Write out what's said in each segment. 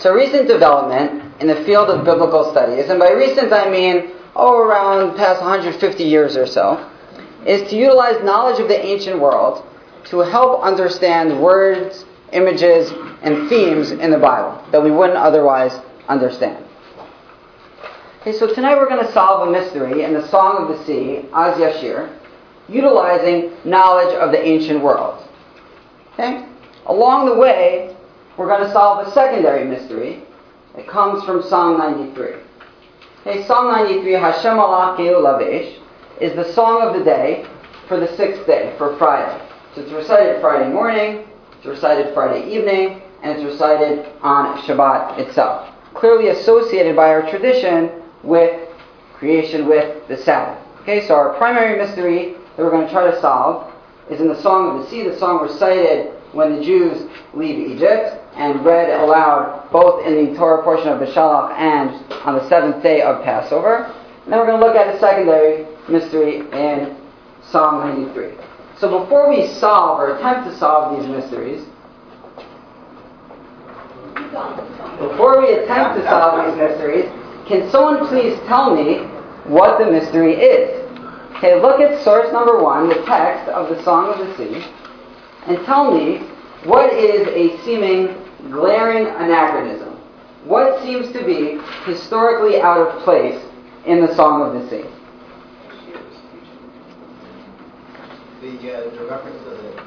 So recent development in the field of biblical studies, and by recent I mean oh around past 150 years or so, is to utilize knowledge of the ancient world to help understand words, images, and themes in the Bible that we wouldn't otherwise understand. Okay, so tonight we're going to solve a mystery in the Song of the Sea, Az Yashir, utilizing knowledge of the ancient world. Okay? Along the way, we're going to solve a secondary mystery that comes from Psalm 93. Okay, Psalm 93, Hashem Malach Lavesh, is the song of the day for the sixth day, for Friday. So it's recited Friday morning, it's recited Friday evening, and it's recited on Shabbat itself. Clearly associated by our tradition with creation, with the Sabbath. Okay, so our primary mystery that we're going to try to solve is in the Song of the Sea, the song recited when the Jews leave Egypt and read aloud both in the Torah portion of Beshalach and on the seventh day of Passover. And then we're going to look at a secondary mystery in Psalm 93. So before we solve or attempt to solve these mysteries, before we attempt to solve these mysteries, can someone please tell me what the mystery is? Okay, look at source number one, the text of the Song of the Sea, and tell me what is a seeming glaring anachronism. What seems to be historically out of place in the Song of the Sea? The, uh, the reference to the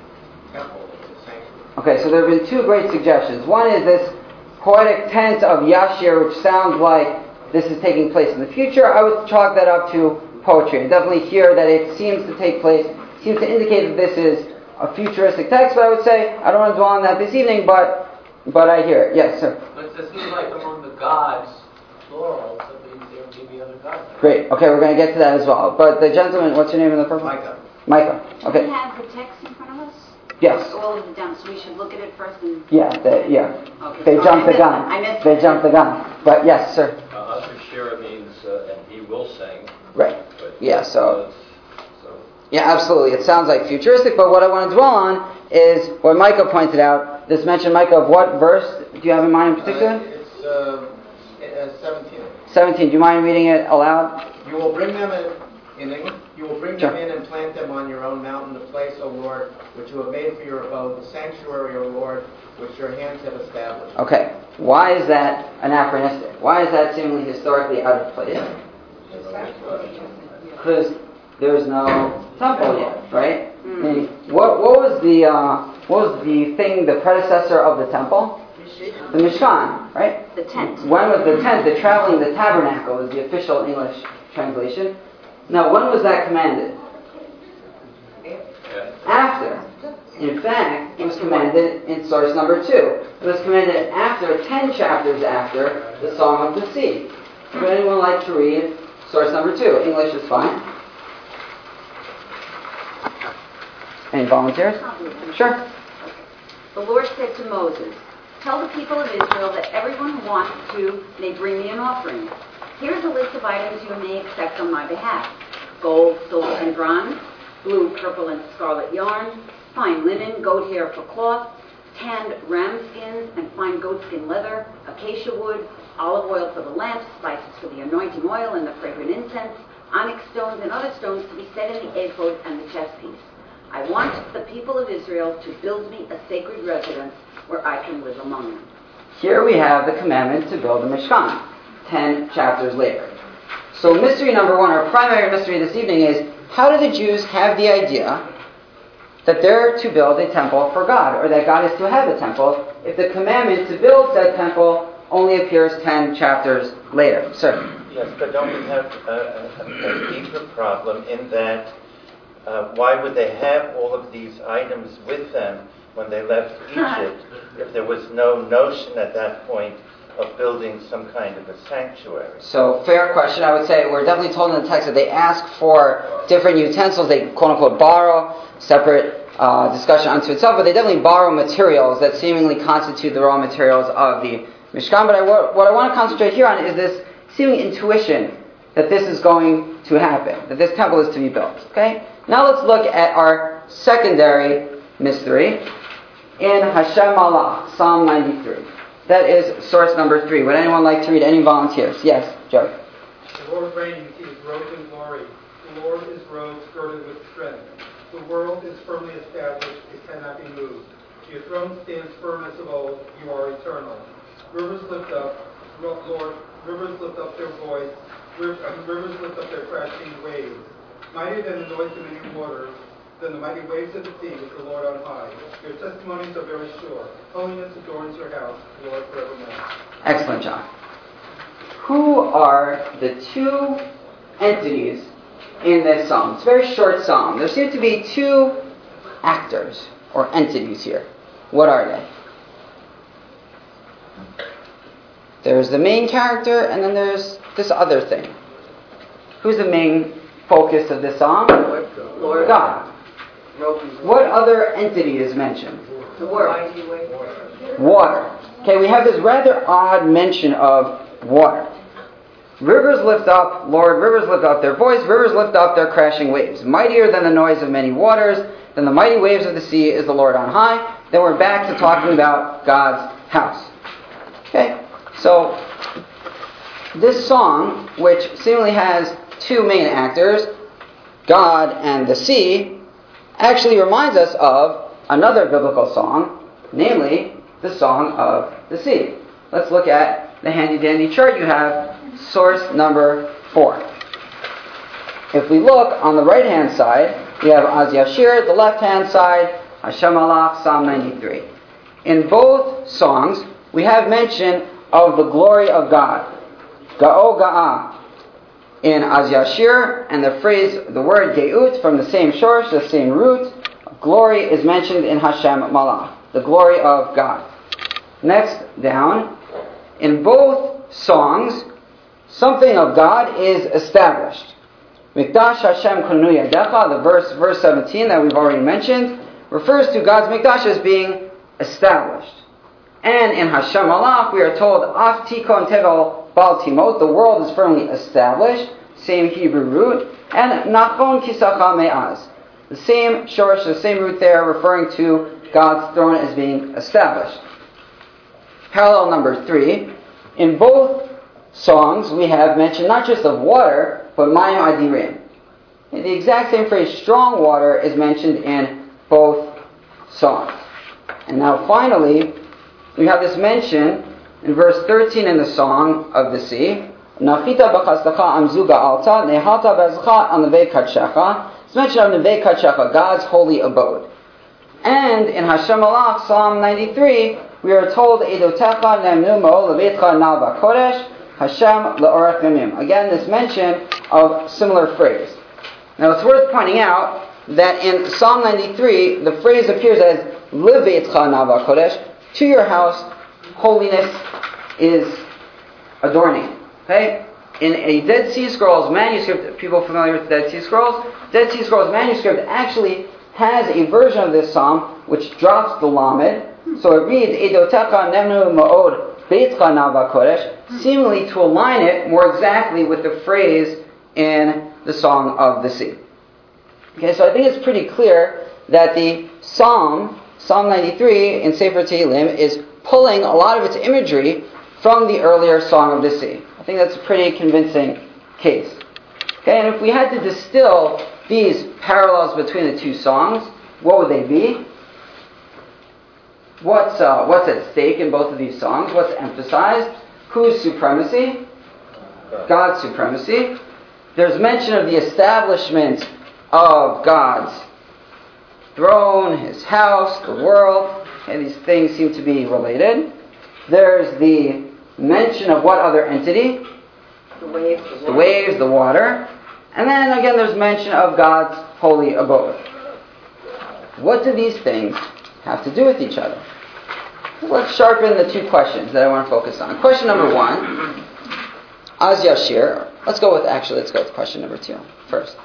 temple, the sanctuary. Okay, so there have been two great suggestions. One is this poetic tense of Yashir, which sounds like this is taking place in the future. I would chalk that up to poetry. Definitely hear that it seems to take place, seems to indicate that this is a futuristic text, but I would say, I don't want to dwell on that this evening, but but I hear it. Yes, sir. But it seems like among the gods, plural, so there may be other gods. Great. Okay, we're going to get to that as well. But the gentleman, what's your name in the purple? Micah. Micah. Do Okay. we have the text in front of us? Yes. All of it down, so we should look at it first and, Yeah. They, yeah. okay. They sorry, jumped I the missed it. I missed They it. jumped the gun. But yes, sir. Uh, Usher Shira means, uh, and he will sing. Right. But Yeah, so- So, Yeah, absolutely. It sounds like futuristic, but what I want to dwell on is what Micah pointed out. This mentioned Micah of what verse do you have in mind in particular? Uh, it's uh, uh, 17. 17. Do you mind reading it aloud? You will bring them in, in English, you will bring Sure. them in and plant them on your own mountain, the place, O Lord, which you have made for your abode, the sanctuary, O Lord, which your hands have established. Okay. Why is that anachronistic? Why is that seemingly historically out of place? Because there's no temple yet, right? I mean, what, what was the uh, what was the thing, the predecessor of the temple? The Mishkan, right? The tent. When was the tent, the traveling, the tabernacle is the official English translation. Now, when was that commanded? After. In fact, it was commanded in source number two. It was commanded after, ten chapters after, the Song of the Sea. Would anyone like to read source number two? English is fine. Any volunteers? Sure. The Lord said to Moses, Tell the people of Israel that everyone who wants to may bring me an offering. Here's a list of items you may accept on my behalf gold, silver, and bronze, blue, purple, and scarlet yarn, fine linen, goat hair for cloth, tanned ram skins and fine goatskin leather, acacia wood, olive oil for the lamps, spices for the anointing oil and the fragrant incense, onyx stones and other stones to be set in the ephod and the chest piece. I want the people of Israel to build me a sacred residence where I can live among them. Here we have the commandment to build a Mishkan, ten chapters later. So, mystery number one, our primary mystery this evening is how do the Jews have the idea that they're to build a temple for God, or that God is to have a temple, if the commandment to build said temple only appears ten chapters later? Sir. Yes, but don't we have a, a, a deeper problem in that uh, why would they have all of these items with them when they left Egypt if there was no notion at that point of building some kind of a sanctuary? So, fair question. I would say we're definitely told in the text that they ask for different utensils. They quote unquote borrow, separate uh, discussion unto itself, but they definitely borrow materials that seemingly constitute the raw materials of the Mishkan. But I, what what I want to concentrate here on is this seeming intuition that this is going to happen, that this temple is to be built. Okay? Now let's look at our secondary mystery in Hashem Malach, Psalm 93. That is source number three. Would anyone like to read? Any volunteers? Yes, Joe. The Lord reigns, he is robed in glory. The Lord is robed, girded with strength. The world is firmly established, it cannot be moved. Your throne stands firm as of old, you are eternal. Rivers lift up, Lord, rivers lift up their voice, rivers lift up their crashing waves. Mightier than the noise of many waters, than the mighty waves of the sea is the Lord on high. Your testimonies are very sure. Holiness adorns your house, Lord, forevermore. Excellent, John. Who are the two entities in this psalm? It's a very short psalm. There seem to be two actors or entities here. What are they? There's the main character, and then there's this other thing. Who's the main focus of this song? Lord God. In glory. What other entity is mentioned? The world. Water. Okay, we have this rather odd mention of water. Rivers lift up, Lord, rivers lift up their voice, rivers lift up their crashing waves. Mightier than the noise of many waters, than the mighty waves of the sea is the Lord on high. Then we're back to talking about God's house. Okay, so this song, which seemingly has two main actors, God and the sea, actually reminds us of another biblical song, namely the Song of the Sea. Let's look at the handy dandy chart you have, source number four. If we look on the right hand side, we have Az Yashir, the left hand side, Hashem Malach, Psalm 93. In both songs, we have mention of the glory of God. Ga'o Ga'ah. In Az Yashir, and the phrase, the word Geut, from the same source, the same root, glory is mentioned in Hashem Malach, the glory of God. Next down, in both songs, something of God is established. Mikdash Hashem Konu Yadecha, the verse, verse 17 that we've already mentioned, refers to God's Mikdash as being established. And in Hashem Malach, we are told, Af Tikon Tevel Bal Timot, the world is firmly established, same Hebrew root, and Nachon Kisacha Me'az, the same shorish, the same root there, referring to God's throne as being established. Parallel number three, in both songs we have mention not just of water, but Mayim Adirim. The exact same phrase, strong water, is mentioned in both songs. And now finally, we have this mention in verse 13 in the Song of the Sea. Nachita b'chastacha amzuga alta, nehata bezcha al nevei kadshecha. It's mentioned of nevei kadshecha, God's holy abode. And in Hashem Malach, Psalm 93, we are told, Edotecha nemnu mo levetcha nal kodesh, Hashem le'orach yamim. Again, this mention of similar phrase. Now it's worth pointing out that in Psalm 93, the phrase appears as levetcha nal kodesh, to your house, holiness is adorning. Okay? In a Dead Sea Scrolls manuscript, people familiar with Dead Sea Scrolls? Dead Sea Scrolls manuscript actually has a version of this psalm which drops the lamed. So it reads, Edotecha nemnu ma'od beitcha nava kodesh, seemingly to align it more exactly with the phrase in the Song of the Sea. Okay, so I think it's pretty clear that the psalm, Psalm 93 in Sefer Tehillim, is pulling a lot of its imagery from the earlier Song of the Sea. I think that's a pretty convincing case. Okay, and if we had to distill these parallels between the two songs, what would they be? What's, uh, what's at stake in both of these songs? What's emphasized? Whose supremacy? God's supremacy. There's mention of the establishment of God's throne, his house, the world, and these things seem to be related. There's the mention of what other entity? The waves. The, The waves, the water. And then again, there's mention of God's holy abode. What do these things have to do with each other? Let's sharpen the two questions that I want to focus on. Question number one, Az Yashir. Let's go with, actually, let's go with question number two first.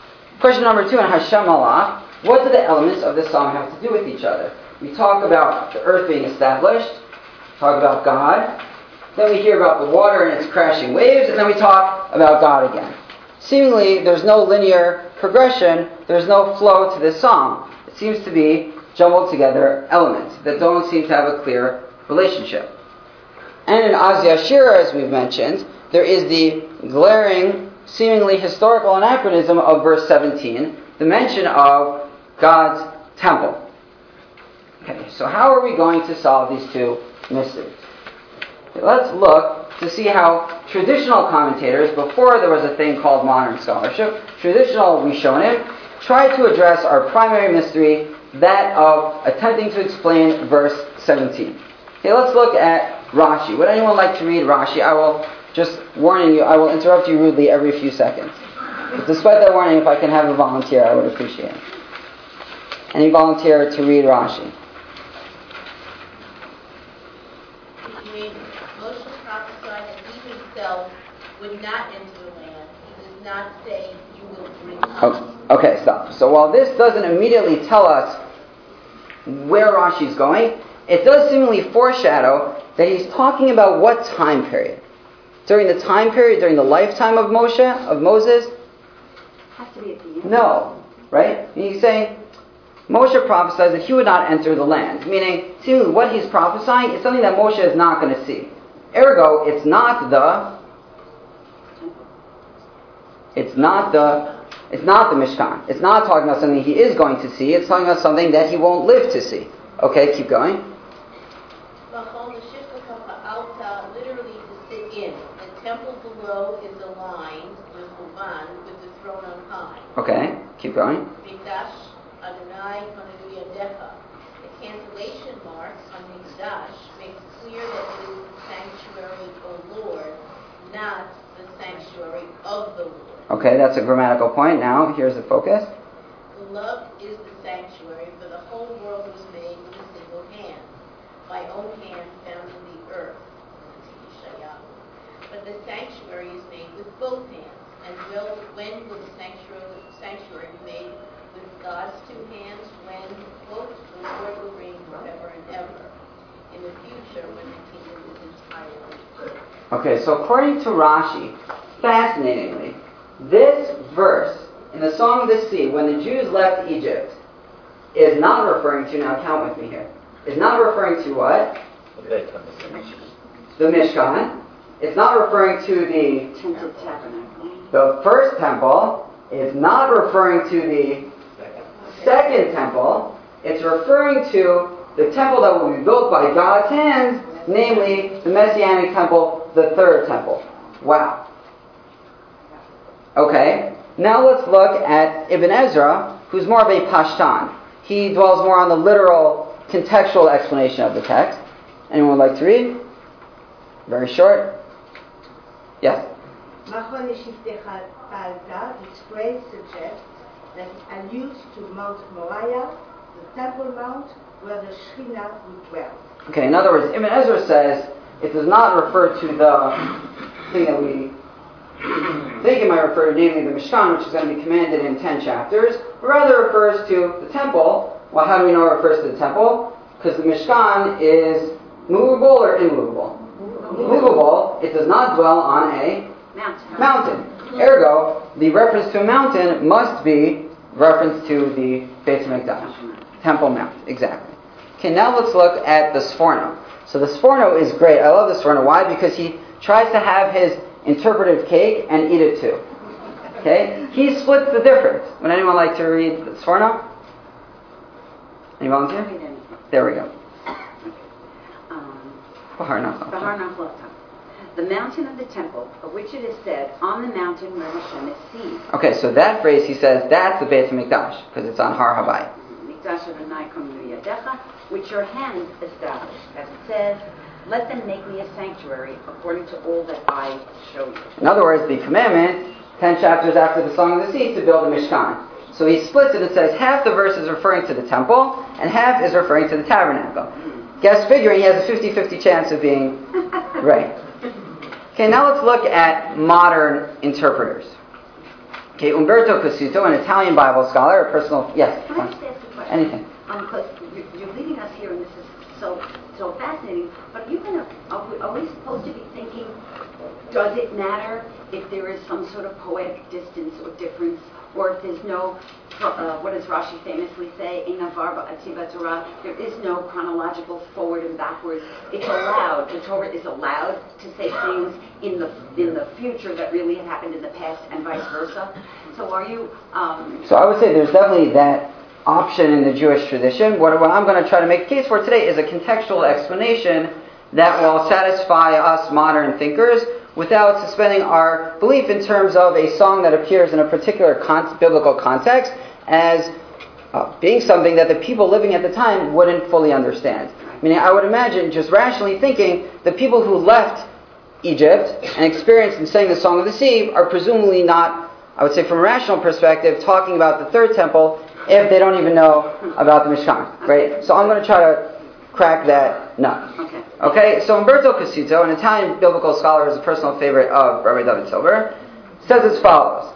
Question number two in Hashem Malach. What do the elements of this song have to do with each other? We talk about the earth being established, talk about God, then we hear about the water and its crashing waves, and then we talk about God again. Seemingly, there's no linear progression, there's no flow to this song. It seems to be jumbled together elements that don't seem to have a clear relationship. And in Azyashira, as we've mentioned, there is the glaring, seemingly historical anachronism of verse 17, the mention of God's temple. Okay, so how are we going to solve these two mysteries? Let's look to see how traditional commentators, before there was a thing called modern scholarship, traditional Rishonim, tried to address our primary mystery, that of attempting to explain verse 17. Okay, let's look at Rashi. Would anyone like to read Rashi? I will just warning you, I will interrupt you rudely every few seconds. But despite that warning, if I can have a volunteer, I would appreciate it. Any volunteer to read Rashi? Which means Moshe prophesied that he himself would not enter the land. He does not say, you will bring us. Oh, okay, stop. So while this doesn't immediately tell us where Rashi's going, it does seemingly foreshadow that he's talking about what time period? During the time period, during the lifetime of Moshe, of Moses? Has to be at the end. No, right? He's saying Moshe prophesies that he would not enter the land, meaning seemingly what he's prophesying is something that Moshe is not going to see. Ergo, it's not the it's not the it's not the Mishkan. It's not talking about something he is going to see. It's talking about something that he won't live to see. Okay, keep going. Alta, uh, literally to sit in. The temple below is aligned with the throne on high. Okay, keep going. Mikdash Adonai. The cantillation mark on Mikdash makes clear that it is the sanctuary, O Lord, not the sanctuary of the Lord. Okay, that's a grammatical point. Now, here's the focus. Love is the sanctuary, for the whole world was made with a single hand. My own hand found in the earth. But the sanctuary is made with both hands. And will, when will the sanctuary, sanctuary be made with God's two hands? When, quote, the Lord will reign forever and ever. In the future, when the kingdom is entirely. Okay, so according to Rashi, fascinatingly, this verse in the Song of the Sea, when the Jews left Egypt, is not referring to, now count with me here, is not referring to what? The Beit HaMikdash. The Mishkan. It's not referring to the, tabernacle. the first temple. It's not referring to the second temple. It's referring to the temple that will be built by God's hands, namely the Messianic temple, the third temple. Wow. Okay, now let's look at Ibn Ezra, who's more of a Pashtan. He dwells more on the literal, contextual explanation of the text. Anyone would like to read? Very short. Yes. This phrase suggests that it alludes to Mount Moriah, the Temple Mount, where the Shekhinah would dwell. Okay, in other words, Ibn Ezra says it does not refer to the thing that we think it might refer to, namely the Mishkan, which is going to be commanded in 10 chapters, but rather refers to the temple. Well, how do we know it refers to the temple? Because the Mishkan is movable or immovable? Movable. It does not dwell on a Mountain. mountain. Ergo, the reference to a mountain must be reference to the Beit HaMikdash. Temple Mount, exactly. Okay, now let's look at the Sforno. So the Sforno is great. I love the Sforno. Why? Because he tries to have his interpretive cake and eat it too. Okay? He splits the difference. Would anyone like to read the Sforno? Any volunteer? There we go. Um, Bahar Nachal. Bahar Nachlota. The mountain of the temple, of which it is said, on the mountain where Hashem is seen. Okay, so that phrase he says, that's the Beit HaMikdash, because it's on Har Havai. Mikdash Adonai Kom Yadecha, which your hands established. As it says, let them make me a sanctuary according to all that I show you. In other words, the commandment, 10 chapters after the Song of the Sea, to build a Mishkan. So he splits it and says half the verse is referring to the temple and half is referring to the tabernacle. Guess figuring he has a 50 50 chance of being right. Okay, now let's look at modern interpreters. Okay, Umberto Cassuto, an Italian Bible scholar, a personal. Yes, Can I just ask a question? anything. Um, because you're, you're leading us here, and this is so so fascinating. But are you gonna? Are we, are we supposed to be thinking does it matter if there is some sort of poetic distance or difference, or if there's no, uh, what does Rashi famously say, Eina varba atziva Torah, there is no chronological forward and backwards. It's allowed, the Torah is allowed to say things in the, in the future that really have happened in the past and vice versa. So are you, um, So I would say there's definitely that option in the Jewish tradition. What, I'm going to try to make a case for today is a contextual explanation that will satisfy us modern thinkers without suspending our belief in terms of a song that appears in a particular con- biblical context as uh, being something that the people living at the time wouldn't fully understand. Meaning, I would imagine, just rationally thinking, the people who left Egypt and experienced and sang the Song of the Sea are presumably not, I would say from a rational perspective, talking about the third temple if they don't even know about the Mishkan, right? So I'm going to try to crack that nut. okay. Okay, so Umberto Cassuto, an Italian biblical scholar, is a personal favorite of Rabbi David Silber, says as follows: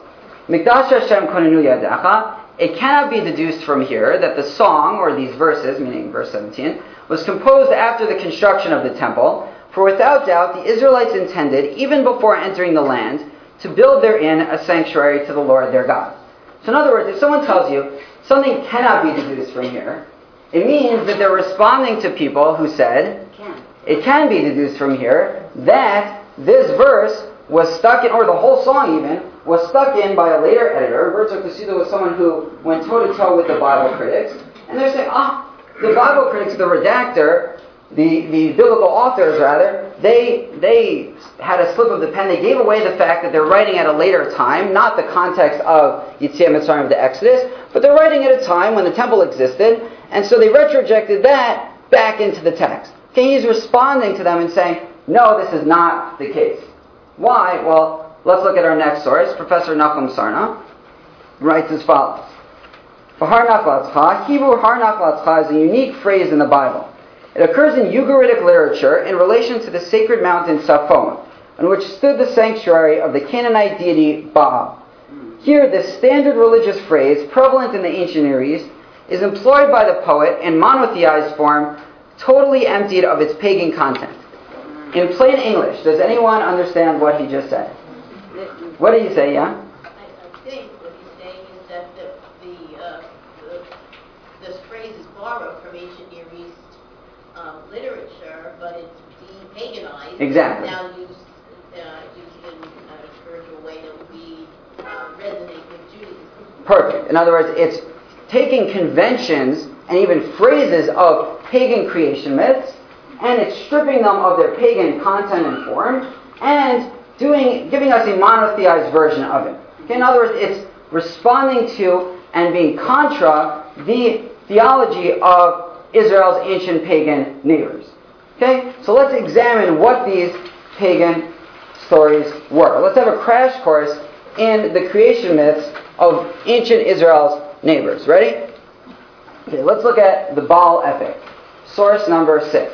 Mikdash Hashem konenu yadecha. It cannot be deduced from here that the song, or these verses, meaning verse 17, was composed after the construction of the temple, for without doubt the Israelites intended, even before entering the land, to build therein a sanctuary to the Lord their God. So in other words, if someone tells you something cannot be deduced from here, it means that they're responding to people who said, Can. it can be deduced from here that this verse was stuck in, or the whole song even, was stuck in by a later editor. Roberto Cassuto was someone who went toe to toe with the Bible critics. And they're saying, ah, the Bible critics, the redactor, the, the biblical authors rather, they, they had a slip of the pen. They gave away the fact that they're writing at a later time, not the context of Yetziat Mitzrayim of the Exodus, but they're writing at a time when the temple existed, and so they retrojected that back into the text. Okay, he's responding to them and saying, no, this is not the case. Why? Well, let's look at our next source. Professor Nachum Sarna writes as follows. For Har Nachlatzcha, Hebrew Har Nachlatzcha is a unique phrase in the Bible. It occurs in Ugaritic literature in relation to the sacred mountain Saphon, on which stood the sanctuary of the Canaanite deity Baal. Here, this standard religious phrase, prevalent in the ancient Near East, is employed by the poet in monotheized form, totally emptied of its pagan content. In plain English, does anyone understand what he just said? What did he say, yeah? I, think what he's saying is that the, the, uh, the, this phrase is borrowed from ancient Near East um, literature, but it's de-paganized. Exactly. Now used, uh, used in a spiritual way that would be, uh, resonate with Judaism. Perfect. In other words, it's taking conventions and even phrases of pagan creation myths, and it's stripping them of their pagan content and form, and doing, giving us a monotheized version of it. Okay, in other words, it's responding to and being contra the theology of Israel's ancient pagan neighbors. Okay, so let's examine what these pagan stories were. Let's have a crash course in the creation myths of ancient Israel's neighbors. Ready? Okay, let's look at the Baal epic. Source number six.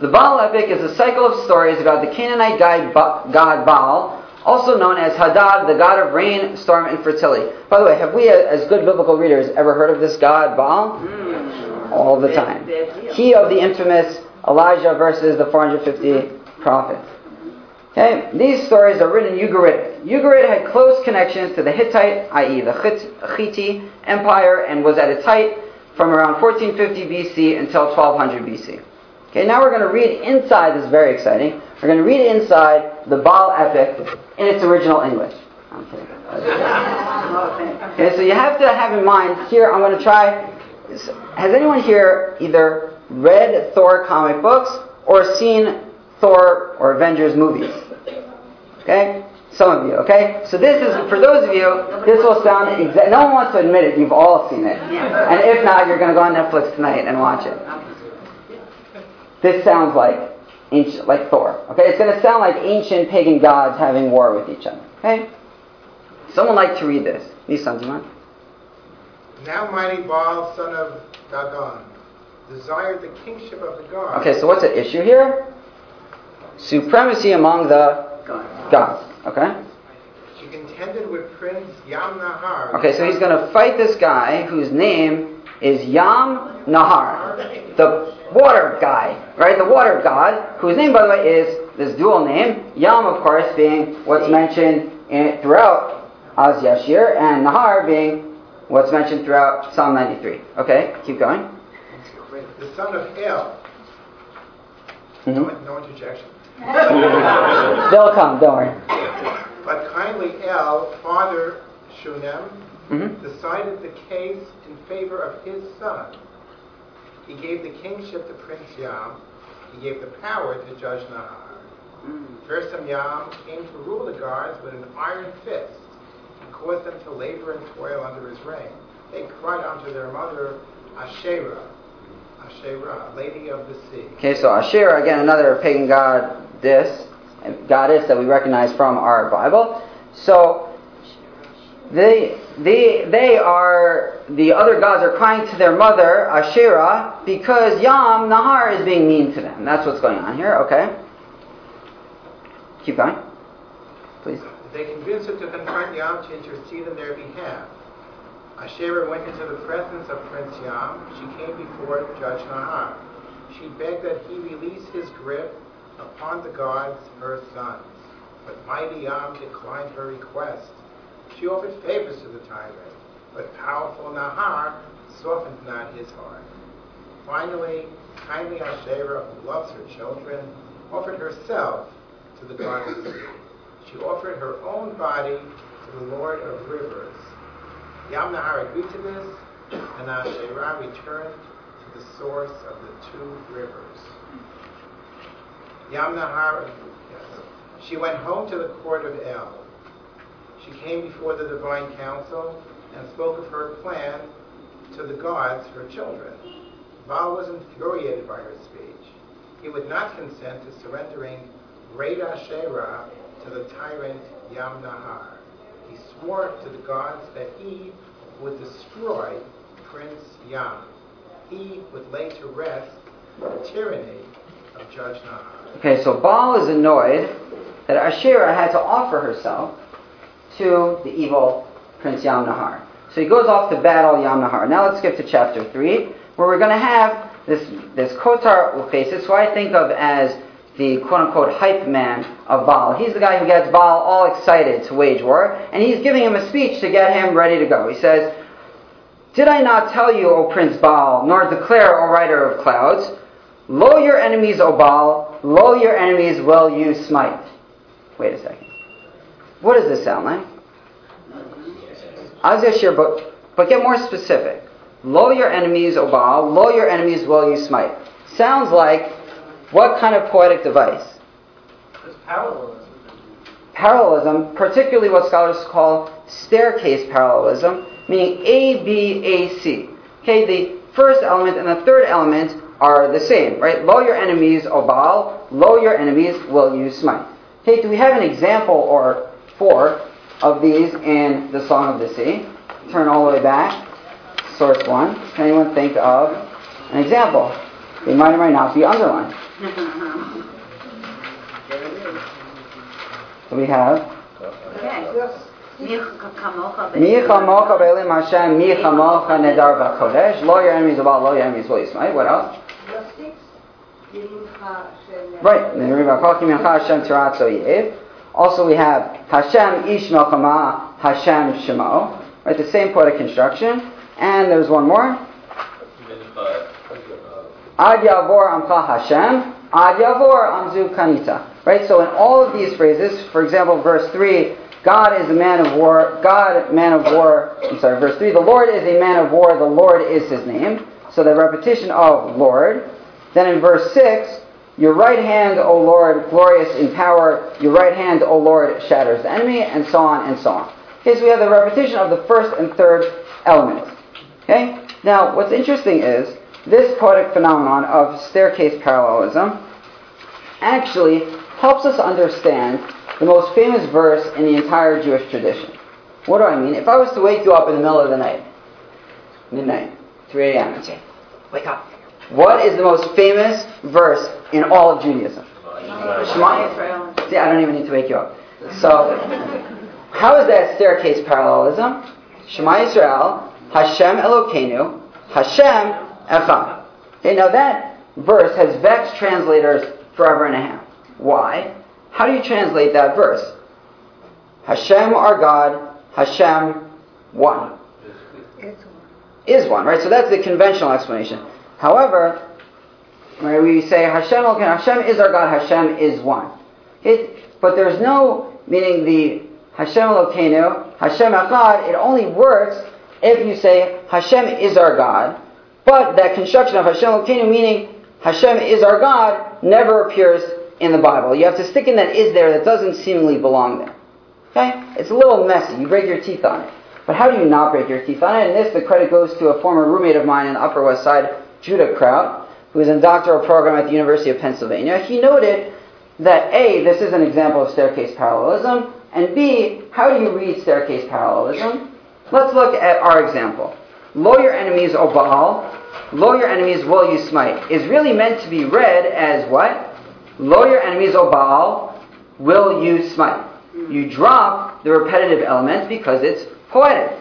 The Baal epic is a cycle of stories about the Canaanite god Baal, also known as Hadad, the god of rain, storm, and fertility. By the way, have we, uh, as good biblical readers, ever heard of this god Baal? All the time. He of the infamous Elijah versus the 450 prophets. Okay, these stories are written in Ugaritic. Ugarit had close connections to the Hittite, i.e., the Chiti Empire, and was at its height from around 1450 BC until 1200 BC. Okay, now we're going to read inside. This is very exciting. We're going to read inside the Baal epic in its original English. Okay, so you have to have in mind here. I'm going to try. Has anyone here either read Thor comic books or seen Thor or Avengers movies? Okay, some of you. Okay, so this is for those of you. This will sound. No one wants to admit it. You've all seen it, and if not, you're going to go on Netflix tonight and watch it. This sounds like ancient, like Thor. Okay, it's going to sound like ancient pagan gods having war with each other. Okay, someone like to read this. Nissan, do you mind? Now mighty Baal, son of Dagon, desired the kingship of the gods. Okay, so what's at issue here? Supremacy among the gods. Okay. She contended with Prince Yam Nahar. Okay, so he's going to fight this guy whose name is Yam Nahar, the water guy, right? The water god, whose name, by the way, is this dual name. Yam, of course, being what's mentioned in, throughout Az Yashir, and Nahar being what's mentioned throughout Psalm 93. Okay, keep going. The son of El. Mhm. No, no interjection. They'll come, don't worry. But kindly El, father Shunem, hmm decided the case in favor of his son. He gave the kingship to Prince Yam. He gave the power to Judge Nahar. Fearsome Yam came to rule the guards with an iron fist and caused them to labor and toil under his reign. They cried unto their mother Asherah, Asherah, Lady of the Sea. Okay, so Asherah, again, another pagan goddess, goddess that we recognize from our Bible. So they, they, they are, the other gods are crying to their mother, Asherah, because Yam, Nahar, is being mean to them. That's what's going on here, okay? Keep going. Please. They convinced her to confront Yam to intercede in their behalf. Asherah went into the presence of Prince Yam. She came before Judge Nahar. She begged that he release his grip upon the gods, her sons. But mighty Yam declined her request. She offered favors to the tyrant, but powerful Nahar softened not his heart. Finally, kindly Asherah, who loves her children, offered herself to the god of the. She offered her own body to the Lord of rivers. Yam Nahar agreed to this, and Asherah returned to the source of the two rivers. Yam Nahar, yes, she went home to the court of El. She came before the divine council and spoke of her plan to the gods, her children. Baal was infuriated by her speech. He would not consent to surrendering great Asherah to the tyrant Yam Nahar. He swore to the gods that he would destroy Prince Yam. He would lay to rest the tyranny of Judge Nahar. Okay, so Baal is annoyed that Asherah had to offer herself to the evil Prince Yam Nahar. So he goes off to battle Yam Nahar. Now let's skip to chapter 3, where we're going to have this, this Kotar Uphesis, who I think of as the quote-unquote hype man of Baal. He's the guy who gets Baal all excited to wage war, and he's giving him a speech to get him ready to go. He says, Did I not tell you, O Prince Baal, nor declare, O rider of clouds, Lo your enemies, O Baal, lo your enemies will you smite. Wait a second. What does this sound like? Az Yashir, but, but get more specific. Lo your enemies, O Baal, lo your enemies will you smite. Sounds like what kind of poetic device? It's parallelism. Parallelism, particularly what scholars call staircase parallelism, meaning A, B, A, C. Okay, the first element and the third element are the same, right? Lo your enemies, O Baal, lo your enemies will you smite. Okay, do we have an example or four of these in the Song of the Sea? Turn all the way back. Source one. Can anyone think of an example? They might or might not be underlined. So we have Okay. Mich kamocha be'elim Hashem, Michamocha nedar v'kodesh, lo your enemies about lo your enemies will you smite. What else? Verse 6, Yerimcha Shem Right. Then we have Mincha Hashem Tiratzo Yev. Also we have Hashem Ish Melchama Hashem Shemo. Right, the same poetic construction. And there's one more. Ad Yavor Amcha Hashem, Ad Yavor Amzu Kanita. Right, so in all of these phrases, for example, verse 3, God is a man of war, God, man of war, I'm sorry, verse 3, the Lord is a man of war, the Lord is his name. So the repetition of Lord. Then in verse 6, your right hand, O Lord, glorious in power, your right hand, O Lord, shatters the enemy, and so on and so on. Okay, so we have the repetition of the first and third elements. Okay? Now, what's interesting is this poetic phenomenon of staircase parallelism actually helps us understand the most famous verse in the entire Jewish tradition. What do I mean? If I was to wake you up in the middle of the night, midnight, 3 a.m., and say, Wake up. What is the most famous verse in all of Judaism? Shema. Israel. See, I don't even need to wake you up. So, how is that staircase parallelism? Shema Yisrael, Hashem Elokeinu, Hashem Echad. Okay, now that verse has vexed translators forever and a half. Why? How do you translate that verse? Hashem our God, Hashem one. Is one, right? So that's the conventional explanation. However, where we say Hashem, okay, Hashem is our God, Hashem is one. It, but there's no, meaning the Hashem Elokeinu, Hashem Echad, it only works if you say Hashem is our God. But that construction of Hashem Elokeinu, meaning Hashem is our God, never appears in the Bible. You have to stick in that is there that doesn't seemingly belong there. Okay? It's a little messy. You break your teeth on it. But how do you not break your teeth on it? And this, the credit goes to a former roommate of mine in the Upper West Side, Judah Kraut, who is in doctoral program at the University of Pennsylvania. He noted that A, this is an example of staircase parallelism, and B, how do you read staircase parallelism? Let's look at our example. Lo your enemies, O Baal, lo your enemies will you smite, is really meant to be read as what? Lo your enemies, O Baal, will you smite. You drop the repetitive element because it's poetic.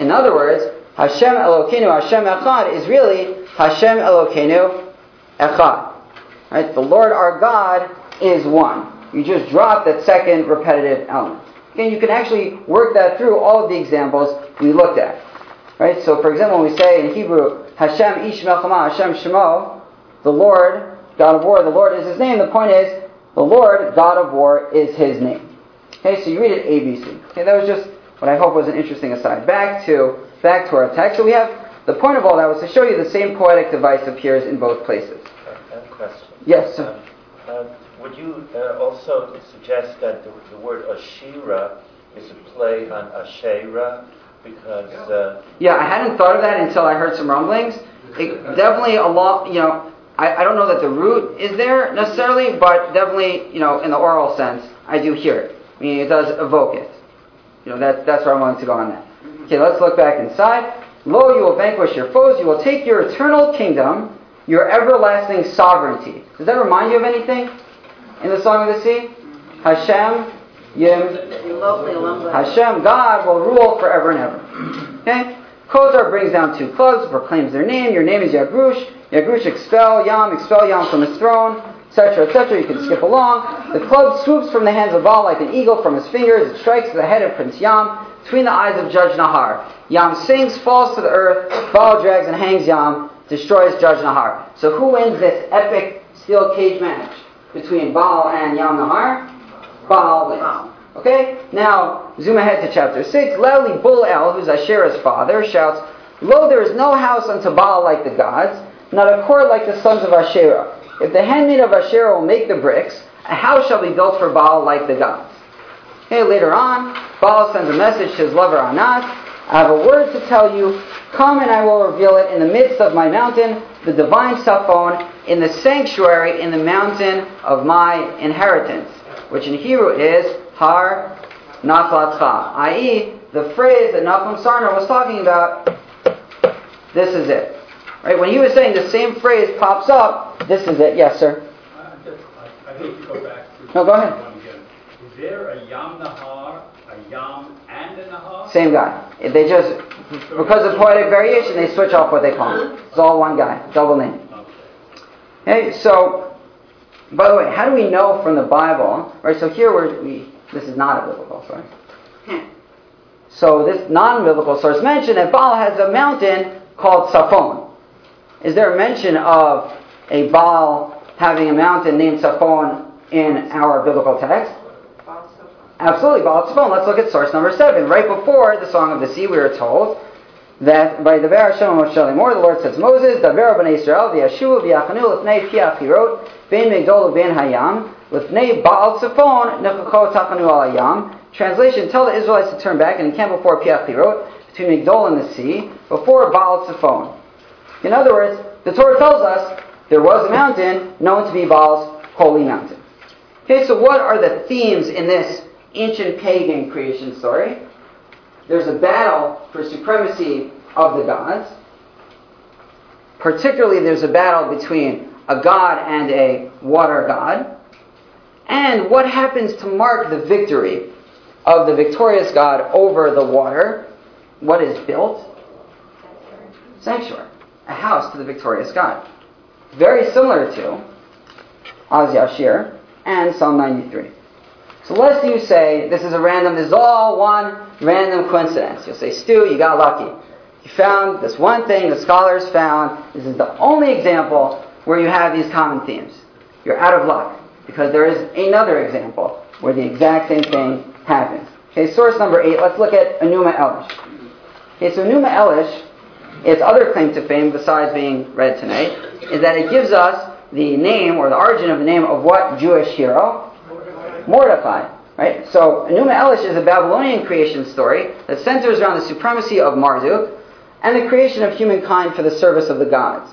In other words, Hashem Elokeinu, Hashem Echad is really Hashem Elokeinu Echad. Right? The Lord our God is one. You just drop that second repetitive element. Okay, you can actually work that through all of the examples we looked at. Right? So, for example, when we say in Hebrew, Hashem Ish Melchama, Hashem Shemo, the Lord, God of War, the Lord is his name. The point is, the Lord, God of War, is his name. Okay, so you read it ABC. Okay, that was just what I hope was an interesting aside. Back to back to our text. So we have the point of all that was to show you the same poetic device appears in both places. I have a question. Yes, sir. Uh, would you uh, also suggest that the, the word Ashira is a play on Asherah? Because uh, Yeah, I hadn't thought of that until I heard some rumblings. It, definitely a lot, you know, I, I don't know that the root is there necessarily, but definitely, you know, in the oral sense, I do hear it. I mean, it does evoke it. You know, that's, that's where I wanted to go on that. Okay, let's look back inside. Lo, you will vanquish your foes. You will take your eternal kingdom, your everlasting sovereignty. Does that remind you of anything in the Song of the Sea? Hashem, Hashem, God, will rule forever and ever. Okay? Kotar brings down two clubs, proclaims their name. Your name is Yagrush. Yagrush expel Yam, expel Yam from his throne, etc., etc. You can skip along. The club swoops from the hands of Baal like an eagle from his fingers. It strikes the head of Prince Yam between the eyes of Judge Nahar. Yam sings, falls to the earth. Baal drags and hangs Yam, destroys Judge Nahar. So who wins this epic steel cage match between Baal and Yam Nahar? Baal. Okay? Now, zoom ahead to chapter 6. Loudly Bull El, who's Asherah's father, shouts, Lo, there is no house unto Baal like the gods, not a court like the sons of Asherah. If the handmaid of Asherah will make the bricks, a house shall be built for Baal like the gods. Okay, later on, Baal sends a message to his lover Anat. I have a word to tell you. Come and I will reveal it in the midst of my mountain, the divine Saphon, in the sanctuary, in the mountain of my inheritance, which in Hebrew is Har Nachlatcha, i.e., the phrase that Nachum Sarna was talking about. This is it. Right? When he was saying the same phrase pops up, this is it. Yes, sir. I just- I- I hate to go back to. No, go ahead. Is there a Yam Nahar, a Yam and a Nahar? Same guy. They just, because of poetic variation, they switch off what they call him. It's all one guy, double name. Okay, so, by the way, how do we know from the Bible? Right, so here we're, we, this is not a biblical source. Hmm. So this non-biblical source mentioned that Baal has a mountain called Saphon. Is there a mention of a Baal having a mountain named Saphon in our biblical text? Absolutely, Baal Tzafon. Let's look at source number seven. Right before the Song of the Sea, we are told that by the Ver Hashem Moshe the Lord says Moses, Daver b'nei Israel v'yashuv v'yachanu l'fnei piach hirot ben megdol ben hayam l'fnei Baal Tzafon nechachot tachanu al hayam. Translation, tell the Israelites to turn back and encamp before Piach Hirot, between Migdol and the sea, before Baal. In other words, the Torah tells us there was a mountain known to be Baal's holy mountain. Okay, so what are the themes in this ancient pagan creation story? There's a battle for supremacy of the gods. Particularly, there's a battle between a god and a water god. And what happens to mark the victory of the victorious God over the water? What is built? Sanctuary. A house to the victorious God. Very similar to Az Yashir, and Psalm 93. So lest you say this is a random, this is all one random coincidence. You'll say, Stu, you got lucky. You found this one thing the scholars found. This is the only example where you have these common themes. You're out of luck because there is another example where the exact same thing happens. Okay, source number eight. Let's look at Enuma Elish. Okay, so Enuma Elish, its other claim to fame besides being read tonight, is that it gives us the name or the origin of the name of what Jewish hero? Mordecai. Right? So Enuma Elish is a Babylonian creation story that centers around the supremacy of Marduk and the creation of humankind for the service of the gods.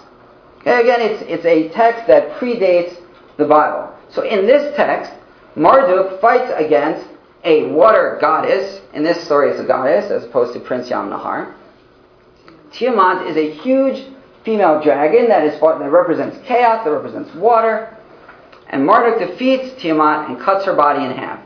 Okay, again, it's, it's a text that predates the Bible. So in this text, Marduk fights against a water goddess. In this story, it's a goddess as opposed to Prince Yam Nahar. Tiamat is a huge female dragon that is that represents chaos, that represents water. And Marduk defeats Tiamat and cuts her body in half.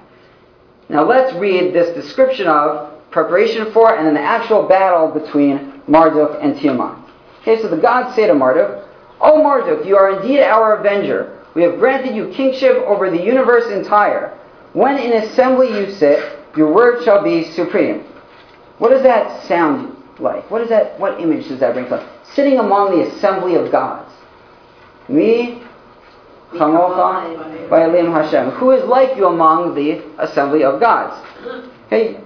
Now let's read this description of preparation for and then the actual battle between Marduk and Tiamat. Okay, so the gods say to Marduk, O Marduk, you are indeed our avenger. We have granted you kingship over the universe entire. When in assembly you sit, your word shall be supreme. What does that sound like? What is that? What image does that bring to life? Sitting among the assembly of gods. Me, Chamocha, Vayalim Hashem. Who is like you among the assembly of gods? Hey,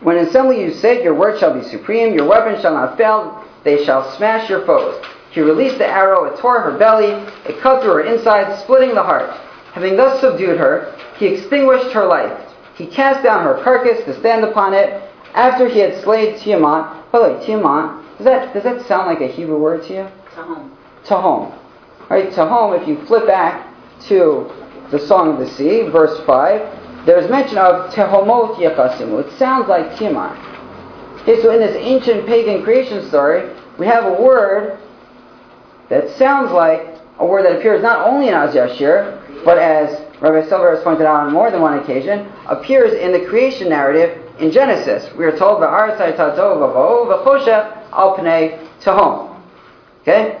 When in assembly you sit, your word shall be supreme, your weapon shall not fail, they shall smash your foes. He released the arrow, it tore her belly, it cut through her inside, splitting the heart. Having thus subdued her, he extinguished her life. He cast down her carcass to stand upon it, after he had slain Tiamat. By the way, Tiamat, does that, does that sound like a Hebrew word to you? Tehom. Tehom. Right, Tehom, if you flip back to the Song of the Sea, verse 5, there's mention of Tehomot Yechasimu. It sounds like Tiamat. Okay, so in this ancient pagan creation story, we have a word that sounds like a word that appears not only in Az Yashir, but as Rabbi Silber has pointed out on more than one occasion, appears in the creation narrative in Genesis. We are told, "Va'aratzai tato v'vo v'choshech al pnei tehom." Okay.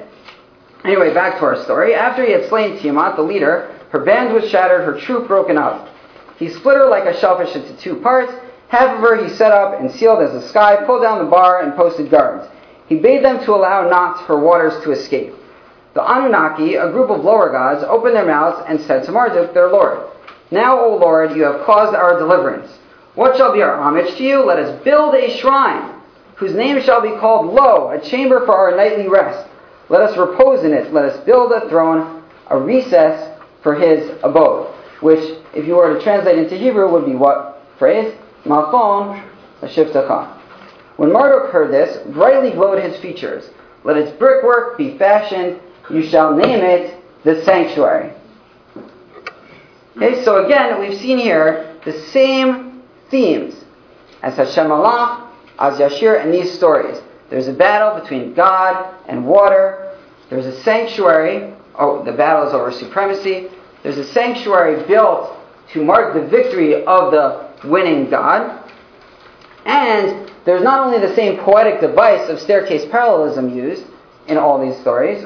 Anyway, back to our story. After he had slain Tiamat, the leader, her band was shattered, her troop broken up. He split her like a shellfish into two parts. Half of her he set up and sealed as a sky, pulled down the bar, and posted guards. He bade them to allow not her waters to escape. The Anunnaki, a group of lower gods, opened their mouths and said to Marduk, their lord, Now, O Lord, you have caused our deliverance. What shall be our homage to you? Let us build a shrine, whose name shall be called Lo, a chamber for our nightly rest. Let us repose in it. Let us build a throne, a recess for his abode. Which, if you were to translate into Hebrew, would be what phrase? Machon Shivtacha. When Marduk heard this, brightly glowed his features. Let its brickwork be fashioned. You shall name it the sanctuary. Okay, so again, we've seen here the same themes as Hashem Malach, Az Yashir, and these stories. There's a battle between God and water. There's a sanctuary. Oh, the battle is over supremacy. There's a sanctuary built to mark the victory of the winning God. And there's not only the same poetic device of staircase parallelism used in all these stories,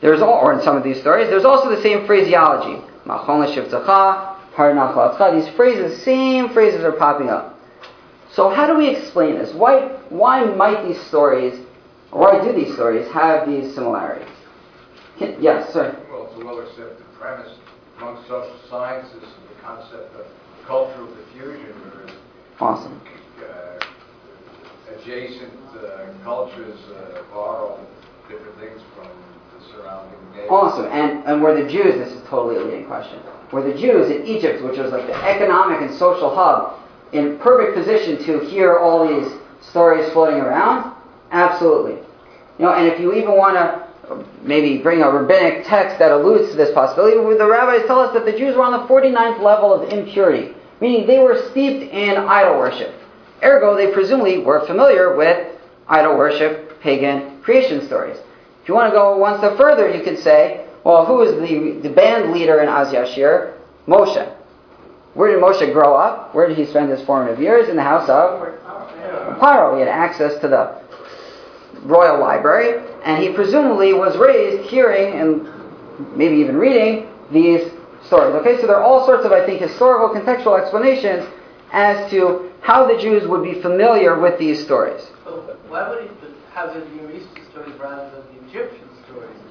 there's all, or in some of these stories, there's also the same phraseology. These phrases, same phrases are popping up. So how do we explain this? Why, why might these stories, or why do these stories have these similarities? Can, yes, sir. Well, it's a well-accepted premise among social sciences, and the concept of cultural diffusion, Awesome. uh, adjacent uh, cultures uh, borrow different things from the surrounding neighbors. Awesome. And, and were the Jews, this is totally a leading question, were the Jews in Egypt, which was like the economic and social hub, in perfect position to hear all these stories floating around? Absolutely. You know, and if you even want to maybe bring a rabbinic text that alludes to this possibility, the rabbis tell us that the Jews were on the 49th level of impurity, meaning they were steeped in idol worship. Ergo, they presumably were familiar with idol worship, pagan creation stories. If you want to go one step further, you could say, well, who is the, the band leader in Az Yashir? Moshe. Where did Moshe grow up? Where did he spend his formative years? In the house of Paro. He had access to the royal library, and he presumably was raised hearing and maybe even reading these stories. Okay, so there are all sorts of, I think, historical contextual explanations as to how the Jews would be familiar with these stories. But why would he have the Near Eastern stories rather than the Egyptian stories?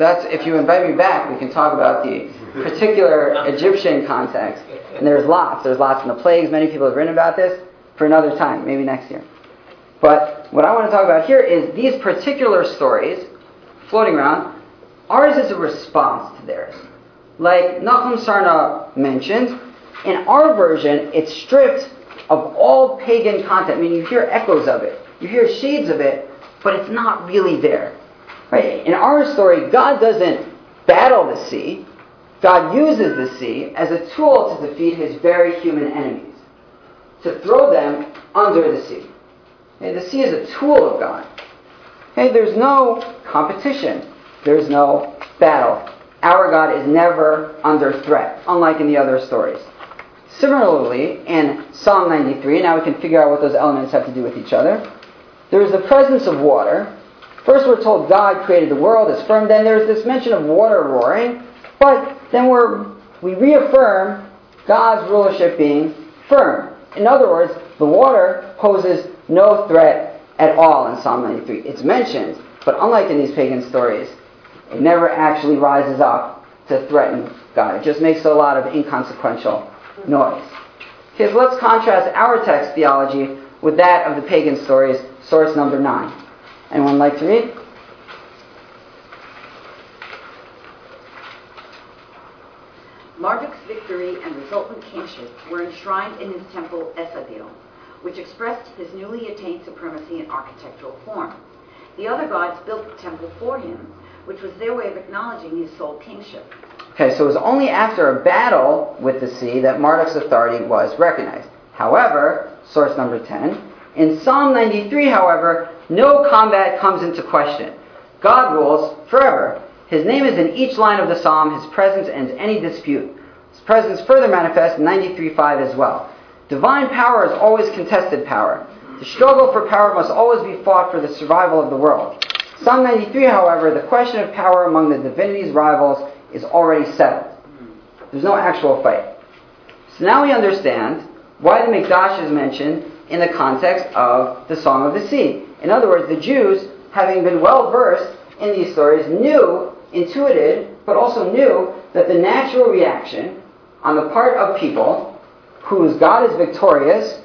That's if you invite me back, we can talk about the particular Egyptian context. And there's lots. There's lots in the plagues. Many people have written about this for another time, maybe next year. But what I want to talk about here is these particular stories floating around. Ours is a response to theirs. Like Nachum Sarna mentioned, in our version, it's stripped of all pagan content. I mean, you hear echoes of it, you hear shades of it, but it's not really there. Right? In our story, God doesn't battle the sea. God uses the sea as a tool to defeat his very human enemies, to throw them under the sea. Okay, the sea is a tool of God. Okay, there's no competition. There's no battle. Our God is never under threat, unlike in the other stories. Similarly, in Psalm 93, now we can figure out what those elements have to do with each other. There is the presence of water. First, we're told God created the world as firm. Then there's this mention of water roaring. But then we're, we reaffirm God's rulership being firm. In other words, the water poses no threat at all in Psalm 93. It's mentioned, but unlike in these pagan stories, it never actually rises up to threaten God. It just makes a lot of inconsequential noise. Okay, so let's contrast our text theology with that of the pagan stories, source number 9. Anyone like to read? Marduk's victory and resultant kingship were enshrined in his temple Esagil, which expressed his newly attained supremacy in architectural form. The other gods built the temple for him, which was their way of acknowledging his sole kingship. Okay, so it was only after a battle with the sea that Marduk's authority was recognized. However, source number 10, in Psalm 93, however, no combat comes into question. God rules forever. His name is in each line of the psalm. His presence ends any dispute. His presence further manifests in 93.5 as well. Divine power is always contested power. The struggle for power must always be fought for the survival of the world. Psalm 93, however, the question of power among the divinity's rivals is already settled. There's no actual fight. So now we understand why the Mikdash is mentioned in the context of the Song of the Sea. In other words, the Jews, having been well versed in these stories, knew, intuited, but also knew that the natural reaction on the part of people whose God is victorious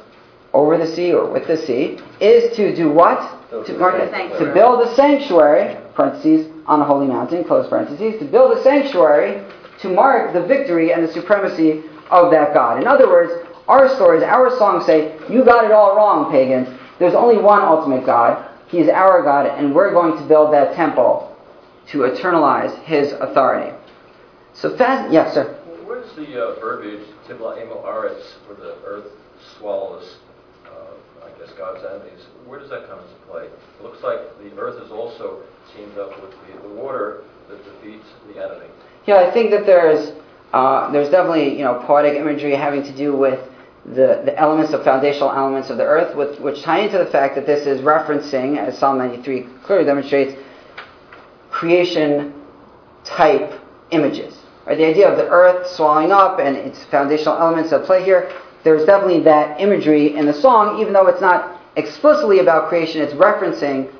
over the sea or with the sea is to do what? To, mark to build a sanctuary, parentheses, on a holy mountain, close parentheses, to build a sanctuary to mark the victory and the supremacy of that God. In other words, our stories, our songs say, you got it all wrong, pagans. There's only one ultimate God. He is our God, and we're going to build that temple to eternalize his authority. So fast, yes, sir. Where's the uh, verbiage, Tibla Emo Aretz, where the earth swallows, uh, I guess, God's enemies? Where does that come into play? It looks like the earth is also teamed up with the, the water that defeats the enemy. Yeah, I think that there's uh, there's definitely you know poetic imagery having to do with the, the elements of foundational elements of the earth, which, which tie into the fact that this is referencing, as Psalm 93 clearly demonstrates, creation type images. Right? The idea of the earth swallowing up and its foundational elements at play here, there's definitely that imagery in the song, even though it's not explicitly about creation, it's referencing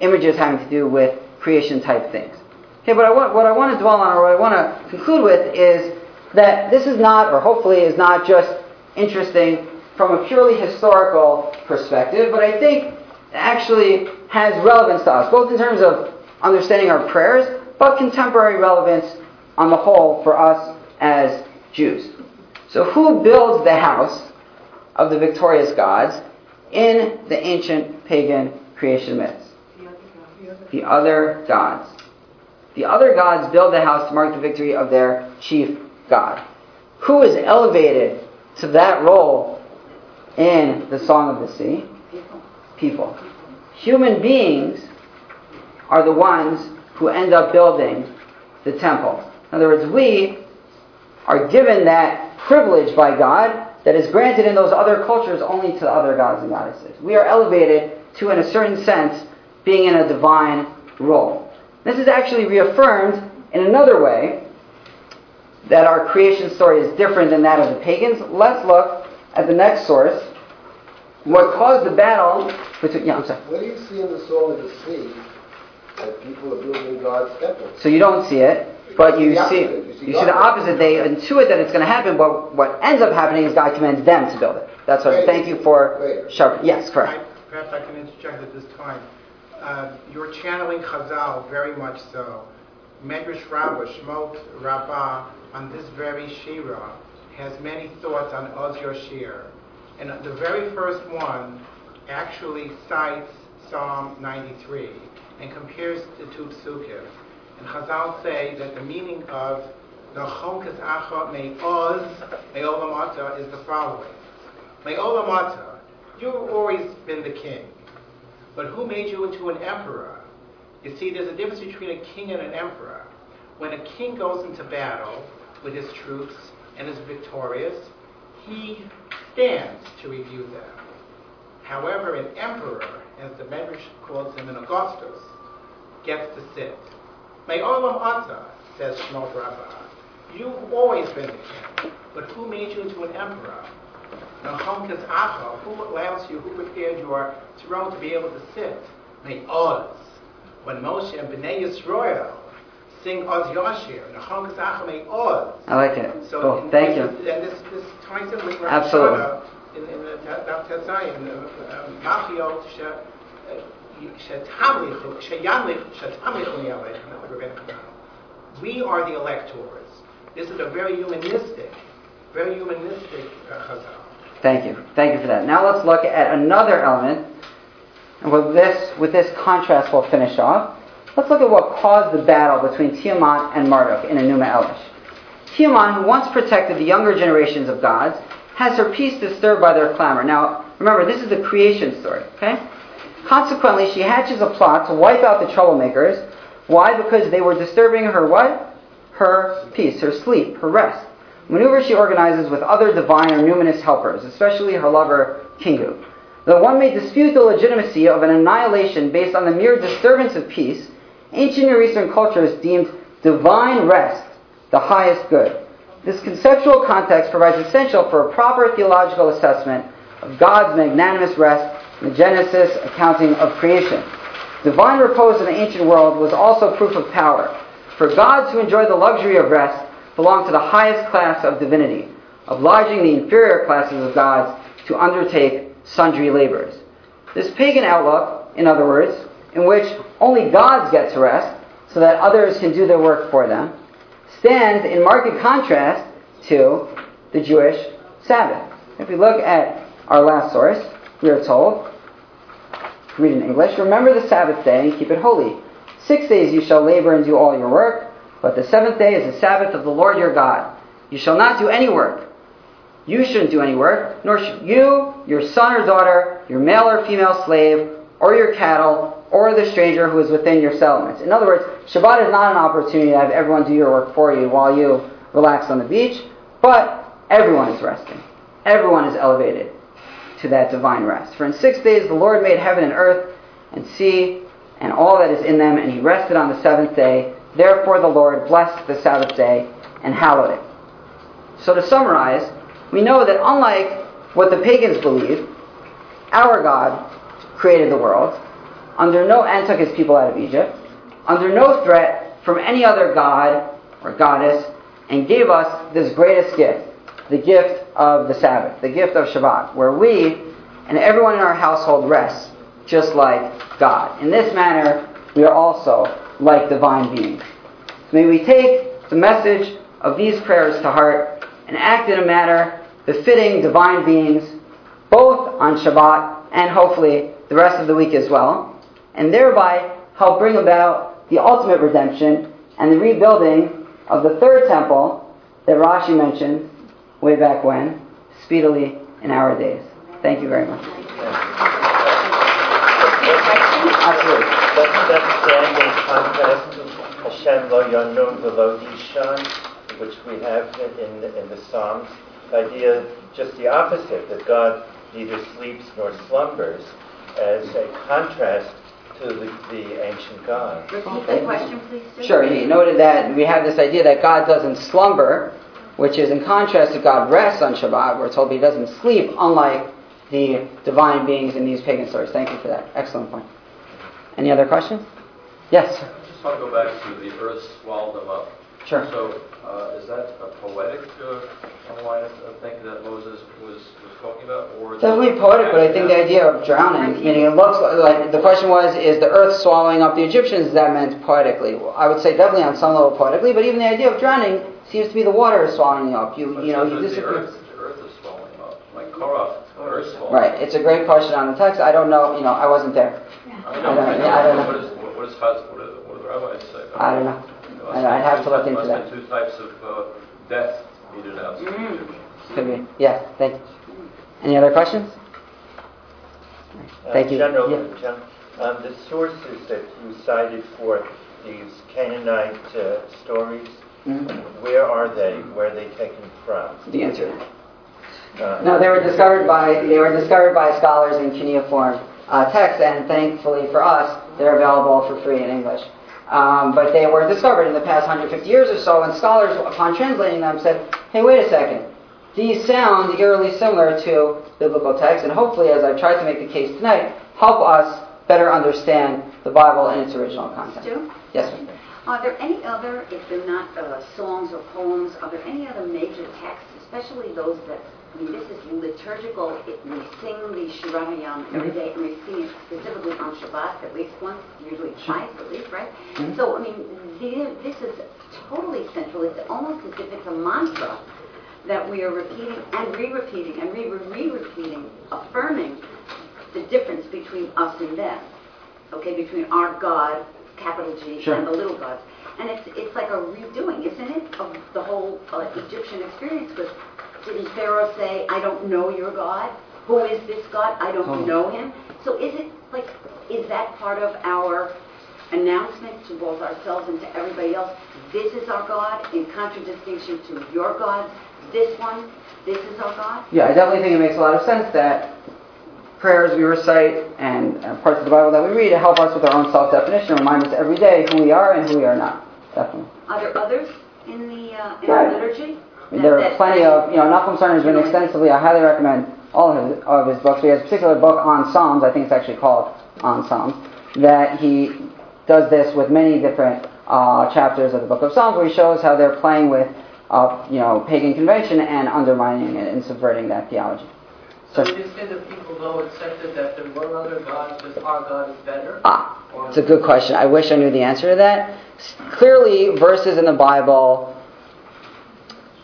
images having to do with creation type things. Okay, but I want, what I want to dwell on, or what I want to conclude with, is that this is not, or hopefully is not just interesting from a purely historical perspective, but I think actually has relevance to us, both in terms of understanding our prayers, but contemporary relevance on the whole for us as Jews. So, who builds the house of the victorious gods in the ancient pagan creation myths? The other gods. The other gods build the house to mark the victory of their chief god. Who is elevated to that role in the Song of the Sea? People. Human beings are the ones who end up building the temple. In other words, we are given that privilege by God that is granted in those other cultures only to other gods and goddesses. We are elevated to, in a certain sense, being in a divine role. This is actually reaffirmed in another way that our creation story is different than that of the pagans, let's look at the next source. What caused the battle between. Yeah, I'm sorry. What do you see in the Song of the Sea that people are building God's temple? So you don't see it, but you The see. You see you see the opposite. They intuit that it's going to happen, but what ends up happening is God commands them to build it. That's what. Right. Thank you for Right. sharpening. Yes, correct. I- Perhaps I can interject at this time. Uh, You're channeling Chazal very much so. Medrash Rabbah, Shmot Rabbah, on this very Shira, has many thoughts on Oz Yoshir. And the very first one actually cites Psalm 93 and compares the two psukim. And Chazal say that the meaning of the Chokas Acha Me Oz Me Olam Ata is the following. Me Olam Ata, You've always been the king. But who made you into an emperor? You see, there's a difference between a king and an emperor. When a king goes into battle with his troops and is victorious, he stands to review them. However, an emperor, as the Medrash calls him in Augustus, gets to sit. May Olam Ata, says Shmot Rabbah, you've always been the king, but who made you into an emperor? Nahom Acha, who allows you, who prepared your throne to be able to sit? May Oz. When Moshe and Bnei Yisrael sing Oz Yashir, Nahom Acha, may Oz. I like it. So Cool. Thank you. And this, this ties in with Rosh Absolutely. Hashanah in, in the Daf uh, she- uh, shetamlichu- sheyamlich- shetamlichu niyalech, not the rabbinic term. We are the electors. This is a very humanistic, very humanistic uh, chazal. Thank you. Thank you for that. Now let's look at another element. And with this, with this contrast, we'll finish off. Let's look at what caused the battle between Tiamat and Marduk in Enuma Elish. Tiamat, who once protected the younger generations of gods, has her peace disturbed by their clamor. Now, remember, this is the creation story, okay? Consequently, she hatches a plot to wipe out the troublemakers. Why? Because they were disturbing her what? Her peace, her sleep, her rest. Maneuver she organizes with other divine or numinous helpers, especially her lover, Kingu. Though one may dispute the legitimacy of an annihilation based on the mere disturbance of peace, ancient Near Eastern cultures deemed divine rest the highest good. This conceptual context provides essential for a proper theological assessment of God's magnanimous rest in the Genesis accounting of creation. Divine repose in the ancient world was also proof of power. For gods who enjoy the luxury of rest belong to the highest class of divinity, obliging the inferior classes of gods to undertake sundry labors. This pagan outlook, in other words, in which only gods get to rest so that others can do their work for them, stands in marked contrast to the Jewish Sabbath. If we look at our last source, we are told, read in English, remember the Sabbath day and keep it holy. Six days you shall labor and do all your work, but the seventh day is the Sabbath of the Lord your God. You shall not do any work. You shouldn't do any work, nor should you, your son or daughter, your male or female slave, or your cattle, or the stranger who is within your settlements. In other words, Shabbat is not an opportunity to have everyone do your work for you while you relax on the beach, but everyone is resting. Everyone is elevated to that divine rest. For in six days the Lord made heaven and earth and sea and all that is in them, and he rested on the seventh day. Therefore the Lord blessed the Sabbath day and hallowed it. So to summarize, we know that unlike what the pagans believed, our God created the world under no and took his people out of Egypt, under no threat from any other god or goddess, and gave us this greatest gift, the gift of the Sabbath, the gift of Shabbat, where we and everyone in our household rests just like God. In this manner, we are also like divine beings. So may we take the message of these prayers to heart and act in a manner befitting divine beings, both on Shabbat and hopefully the rest of the week as well, and thereby help bring about the ultimate redemption and the rebuilding of the third temple that Rashi mentioned way back when, speedily in our days. Thank you very much. Absolutely. Doesn't that stand contrast to Hashem lo yanu v'lo which we have in, in, in the Psalms? The idea just the opposite, that God neither sleeps nor slumbers, as a contrast to the, the ancient gods. Repeat the question, please, Stu. Sure, he noted that we have this idea that God doesn't slumber, which is in contrast to God rests on Shabbat. We're told he doesn't sleep, unlike the divine beings in these pagan stories. Thank you for that. Excellent point. Any other questions? Yes. I just want to go back to the earth swallowed them up. Sure. So, uh, is that a poetic uh, line of of thinking that Moses was, was talking about, or Definitely poetic, but I think the idea of drowning, meaning it looks like, like the question was, is the earth swallowing up the Egyptians? Is that meant poetically? Well, I would say definitely on some level poetically, but even the idea of drowning seems to be the water is swallowing you up. You, But you know, the- you the disappear. earth, the earth is swallowing them up, like Korah, the earth swallowing. Right. It's a great question on the text. I don't know. You know, I wasn't there. I I know, don't- I know. I don't know. What is, what what is, Chaz- what is- what do the rabbis say? I don't know. You know, I- I'd have to look into must that. be two types of uh, death meted out. to Mm. Could be. Yeah. Thank you. Any other questions? Uh, Thank you. General, Yeah. Gen- um, the sources that you cited for these Canaanite uh, stories, Mhm. where are they? Where are they taken from? The answer. Uh, No, they were discovered by they were discovered by scholars in cuneiform uh, texts, and thankfully for us, they're available for free in English. Um, but they were discovered in the past 150 years or so, and scholars, upon translating them, said, "Hey, wait a second. These sound eerily similar to biblical texts, and hopefully, as I've tried to make the case tonight, help us better understand the Bible in its original context. Stu? Yes, ma'am. Are there any other, if they're not uh, songs or poems, are there any other major texts, especially those that, I mean, this is liturgical, it, we sing the Shirat Hayam every day, and we sing it specifically on Shabbat at least once, usually twice at least, right? Mhm. So, I mean, the, this is totally central. It's almost as if it's a mantra that we are repeating and re-repeating and re-re-repeating, affirming the difference between us and them. Okay, between our God, capital G, Sure. and the little gods. And it's it's like a redoing, isn't it, of the whole uh, Egyptian experience? Because didn't Pharaoh say, "I don't know your God"? Who is this God? I don't Oh. know him. So is it like is that part of our announcement to both ourselves and to everybody else? This is our God in contradistinction to your gods. This one, this is our God. Yeah, I definitely think it makes a lot of sense that prayers we recite and uh, parts of the Bible that we read to help us with our own self-definition, remind us every day who we are and who we are not. Definitely. Are there others in the uh, in Right. the liturgy? Mean, there are that- plenty of, you know, Nachum Sarna has written extensively. I highly recommend all of his, of his books. He has a particular book on Psalms, I think it's actually called On Psalms, that he does this with many different uh, chapters of the book of Psalms where he shows how they're playing with, uh, you know, pagan convention and undermining it and subverting that theology. So would you say that people though accepted that there were other gods, but our God is better? Ah, it's a good question. I wish I knew the answer to that. Clearly, verses in the Bible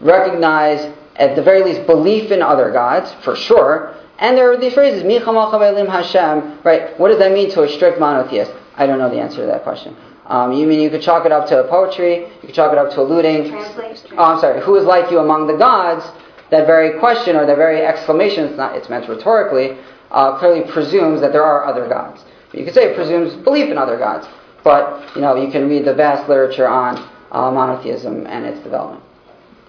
recognize, at the very least, belief in other gods, for sure. And there are these phrases, "Mi Hashem, right? What does that mean to a strict monotheist? I don't know the answer to that question. Um, you mean you could chalk it up to poetry, you could chalk it up to alluding. Oh, I'm sorry. Who is like you among the gods? That very question or that very exclamation, it's not, it's meant rhetorically, uh, clearly presumes that there are other gods. You could say it presumes belief in other gods, but you know you can read the vast literature on uh, monotheism and its development.